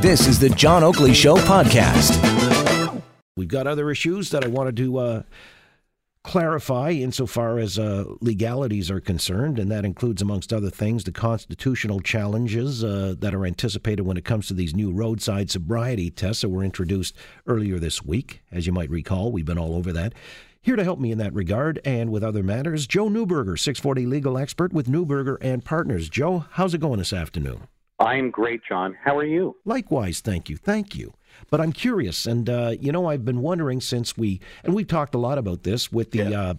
This is the John Oakley Show podcast. We've got other issues that I wanted to uh, clarify insofar as uh, legalities are concerned, and that includes, amongst other things, the constitutional challenges uh, that are anticipated when it comes to these new roadside sobriety tests that were introduced earlier this week. As you might recall, we've been all over that. Here to help me in that regard and with other matters, Joe Neuberger, 640 legal expert with Neuberger and Partners. Joe, how's it going this afternoon? I'm great, John. How are you? Likewise, thank you. Thank you. But I'm curious, and uh, you know, I've been wondering since we, and we've talked a lot about this with the yeah. uh,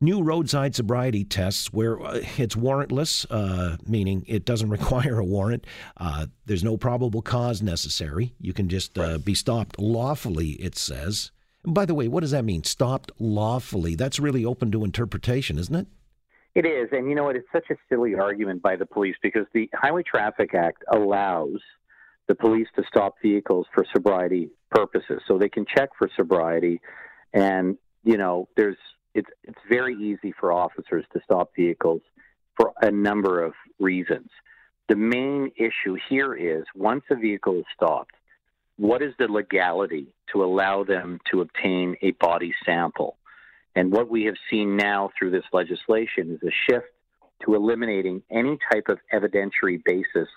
new roadside sobriety tests where uh, it's warrantless, uh, meaning it doesn't require a warrant. Uh, there's no probable cause necessary. You can just uh, right. be stopped lawfully, it says. And by the way, what does that mean? Stopped lawfully? That's really open to interpretation, isn't it? It is. And you know what? It's such a silly argument by the police because the Highway Traffic Act allows the police to stop vehicles for sobriety purposes. So they can check for sobriety. And, you know, there's it's it's very easy for officers to stop vehicles for a number of reasons. The main issue here is once a vehicle is stopped, what is the legality to allow them to obtain a body sample? And what we have seen now through this legislation is a shift to eliminating any type of evidentiary basis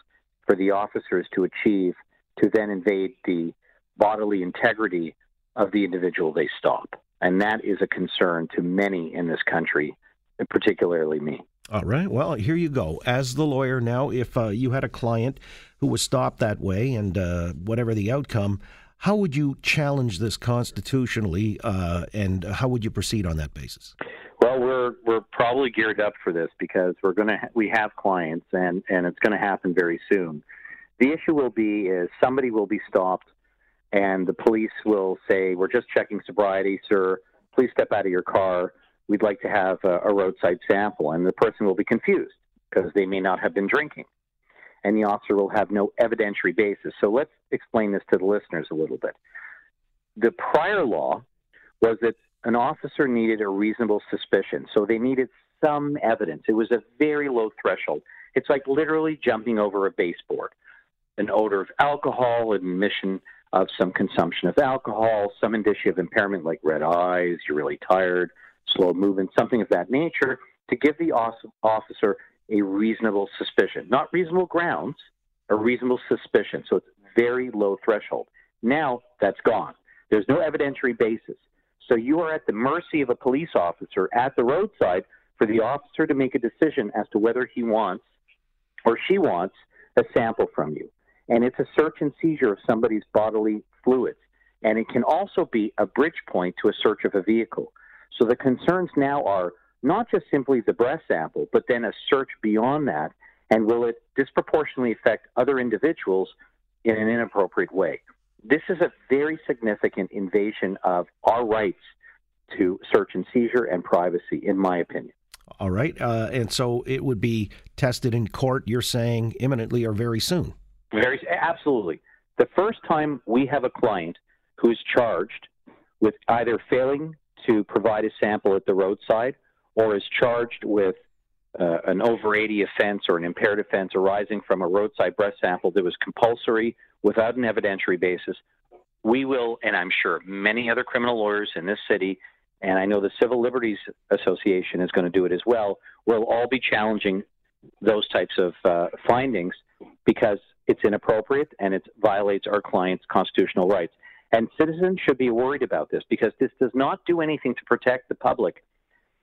for the officers to achieve to then invade the bodily integrity of the individual they stop. And that is a concern to many in this country, particularly me. All right. Well, here you go. As the lawyer now, if uh, you had a client who was stopped that way and uh, whatever the outcome, how would you challenge this constitutionally uh, and how would you proceed on that basis? Well, we're we're probably geared up for this because we're to ha- we have clients and and it's going to happen very soon. The issue will be is somebody will be stopped and the police will say, "We're just checking sobriety, sir. Please step out of your car. We'd like to have a, a roadside sample." And the person will be confused because they may not have been drinking. And the officer will have no evidentiary basis. So let's explain this to the listeners a little bit. The prior law was that an officer needed a reasonable suspicion. So they needed some evidence. It was a very low threshold. It's like literally jumping over a baseboard. An odor of alcohol, admission of some consumption of alcohol, some indicia of impairment like red eyes, you're really tired, slow movement, something of that nature, to give the officer a reasonable suspicion. Not reasonable grounds, a reasonable suspicion. So it's very low threshold. Now that's gone. There's no evidentiary basis. So you are at the mercy of a police officer at the roadside for the officer to make a decision as to whether he wants or she wants a sample from you. And it's a search and seizure of somebody's bodily fluids. And it can also be a bridge point to a search of a vehicle. So the concerns now are not just simply the breast sample, but then a search beyond that. And will it disproportionately affect other individuals in an inappropriate way? This is a very significant invasion of our rights to search and seizure and privacy, in my opinion. All right. Uh, and so it would be tested in court, you're saying imminently or very soon? Very, absolutely. The first time we have a client who is charged with either failing to provide a sample at the roadside or is charged with uh, an over 80 offense or an impaired offense arising from a roadside breath sample that was compulsory without an evidentiary basis, we will, and I'm sure many other criminal lawyers in this city, and I know the Civil Liberties Association is going to do it as well, will all be challenging those types of uh, findings because it's inappropriate and it violates our clients' constitutional rights. And citizens should be worried about this because this does not do anything to protect the public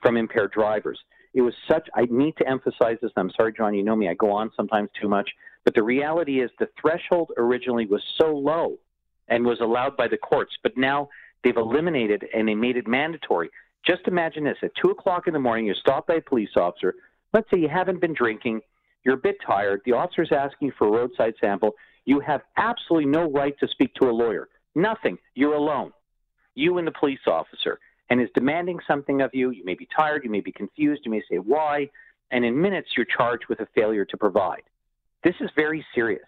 from impaired drivers. It was such, I need to emphasize this. I'm sorry, John, you know me, I go on sometimes too much. But the reality is the threshold originally was so low and was allowed by the courts, but now they've eliminated and they made it mandatory. Just imagine this at 2 o'clock in the morning, you're stopped by a police officer. Let's say you haven't been drinking, you're a bit tired, the officer's asking for a roadside sample. You have absolutely no right to speak to a lawyer. Nothing. You're alone. You and the police officer. And is demanding something of you. You may be tired, you may be confused, you may say why, and in minutes you're charged with a failure to provide. This is very serious.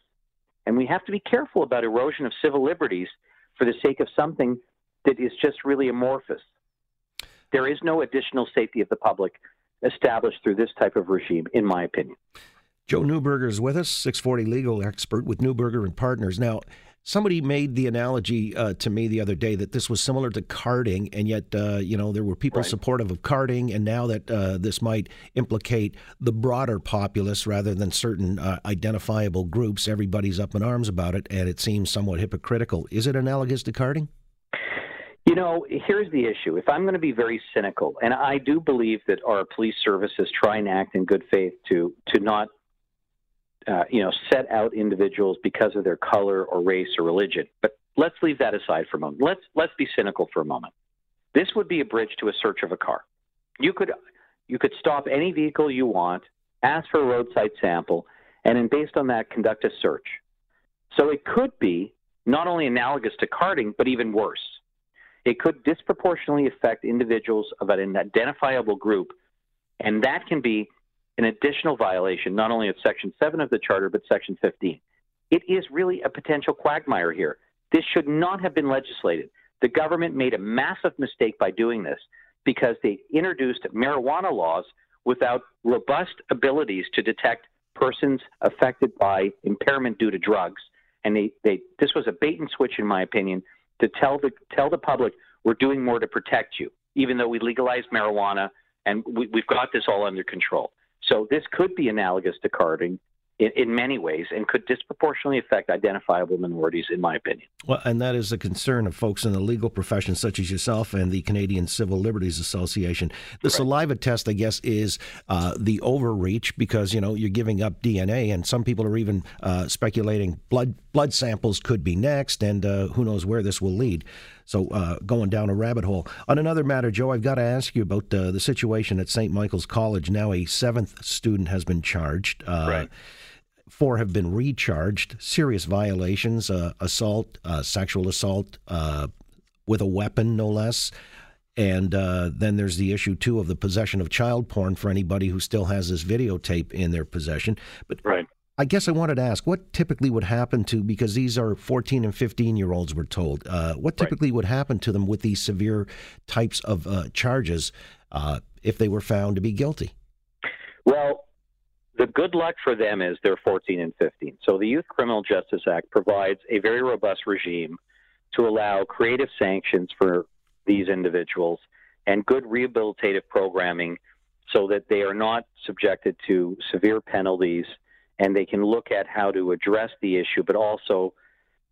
And we have to be careful about erosion of civil liberties for the sake of something that is just really amorphous. There is no additional safety of the public established through this type of regime, in my opinion. Joe Neuberger is with us, 640 legal expert with Neuberger and Partners. Now, somebody made the analogy uh, to me the other day that this was similar to carding, and yet, uh, you know, there were people right. supportive of carding, and now that uh, this might implicate the broader populace rather than certain uh, identifiable groups, everybody's up in arms about it, and it seems somewhat hypocritical. Is it analogous to carding? You know, here's the issue. If I'm going to be very cynical, and I do believe that our police services try and act in good faith to to not uh, you know, set out individuals because of their color or race or religion. But let's leave that aside for a moment. Let's let's be cynical for a moment. This would be a bridge to a search of a car. You could you could stop any vehicle you want, ask for a roadside sample, and then based on that conduct a search. So it could be not only analogous to carding, but even worse. It could disproportionately affect individuals of an identifiable group, and that can be an additional violation, not only of Section 7 of the Charter, but Section 15. It is really a potential quagmire here. This should not have been legislated. The government made a massive mistake by doing this because they introduced marijuana laws without robust abilities to detect persons affected by impairment due to drugs. And they, they this was a bait and switch, in my opinion, to tell the tell the public we're doing more to protect you, even though we legalized marijuana and we, we've got this all under control. So this could be analogous to carding in, in, many ways and could disproportionately affect identifiable minorities, in my opinion. Well, and that is a concern of folks in the legal profession, such as yourself and the Canadian Civil Liberties Association. The saliva test, I guess, is uh, the overreach because you know you're giving up DNA, and some people are even uh, speculating blood blood samples could be next, and uh, who knows where this will lead. So, uh, going down a rabbit hole. On another matter, Joe, I've got to ask you about uh, the situation at St. Michael's College. Now, a seventh student has been charged. Uh, right. Four have been recharged. Serious violations, uh, assault, uh, sexual assault uh, with a weapon, no less. And uh, then there's the issue too of the possession of child porn for anybody who still has this videotape in their possession. But right. I guess I wanted to ask what typically would happen to because these are 14 and 15 year olds. We're told uh, what typically right. would happen to them with these severe types of uh, charges uh, if they were found to be guilty. Well, the good luck for them is they're 14 and 15. So the Youth Criminal Justice Act provides a very robust regime to allow creative sanctions for these individuals and good rehabilitative programming so that they are not subjected to severe penalties and they can look at how to address the issue, but also,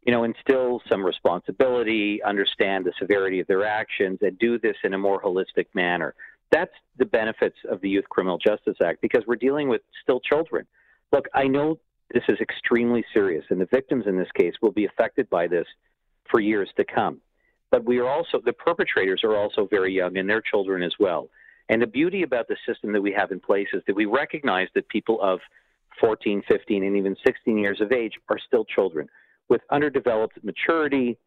you know, instill some responsibility, understand the severity of their actions, and do this in a more holistic manner. That's the benefits of the Youth Criminal Justice Act because we're dealing with still children. Look, I know this is extremely serious, and the victims in this case will be affected by this for years to come. But we are also, the perpetrators are also very young and their children as well. And the beauty about the system that we have in place is that we recognize that people of 14, 15, and even 16 years of age are still children with underdeveloped maturity.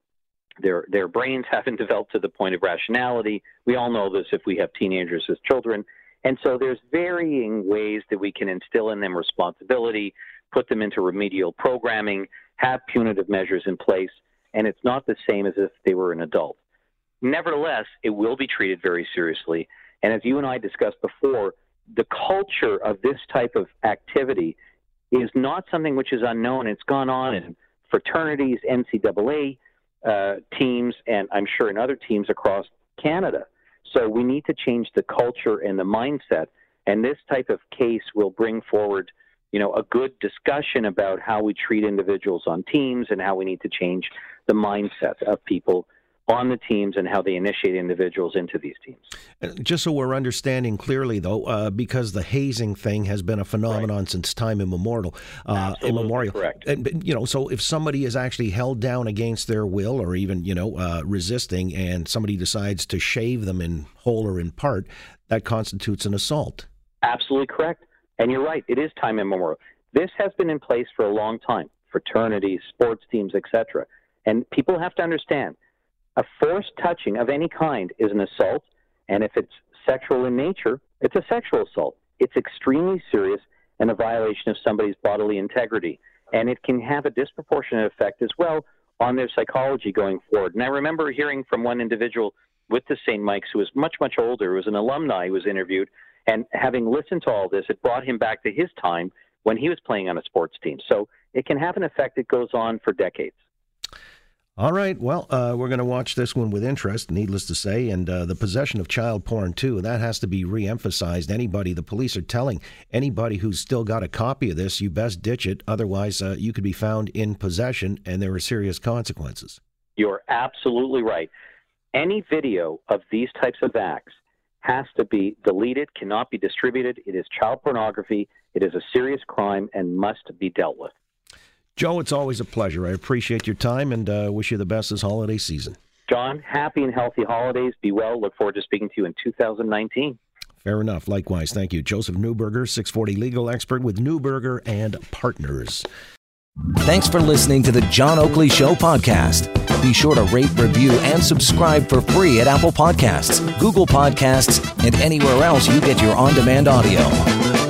Their, their brains haven't developed to the point of rationality. We all know this if we have teenagers as children. And so there's varying ways that we can instill in them responsibility, put them into remedial programming, have punitive measures in place, and it's not the same as if they were an adult. Nevertheless, it will be treated very seriously. And as you and I discussed before, the culture of this type of activity is not something which is unknown. It's gone on in fraternities, NCAA uh, teams, and I'm sure in other teams across Canada. So we need to change the culture and the mindset. And this type of case will bring forward, you know, a good discussion about how we treat individuals on teams and how we need to change the mindset of people on the teams and how they initiate individuals into these teams. Uh, just so we're understanding clearly, though, uh, because the hazing thing has been a phenomenon right. since time immemorial. Uh, immemorial. Correct. And you know, so if somebody is actually held down against their will, or even you know uh, resisting, and somebody decides to shave them in whole or in part, that constitutes an assault. Absolutely correct. And you're right. It is time immemorial. This has been in place for a long time. Fraternities, sports teams, etc. And people have to understand a forced touching of any kind is an assault, and if it's sexual in nature, it's a sexual assault. It's extremely serious and a violation of somebody's bodily integrity. And it can have a disproportionate effect as well on their psychology going forward. And I remember hearing from one individual with the St. Mike's who was much, much older, who was an alumni who was interviewed, and having listened to all this, it brought him back to his time when he was playing on a sports team. So it can have an effect that goes on for decades. All right. Well, uh, we're going to watch this one with interest, needless to say. And uh, the possession of child porn, too, that has to be reemphasized. Anybody, the police are telling anybody who's still got a copy of this, you best ditch it. Otherwise, uh, you could be found in possession and there are serious consequences. You're absolutely right. Any video of these types of acts has to be deleted, cannot be distributed. It is child pornography. It is a serious crime and must be dealt with. Joe, it's always a pleasure. I appreciate your time and uh, wish you the best this holiday season. John, happy and healthy holidays. Be well. Look forward to speaking to you in 2019. Fair enough. Likewise. Thank you. Joseph Neuberger, 640 legal expert with Neuberger and Partners. Thanks for listening to the John Oakley Show podcast. Be sure to rate, review, and subscribe for free at Apple Podcasts, Google Podcasts, and anywhere else you get your on demand audio.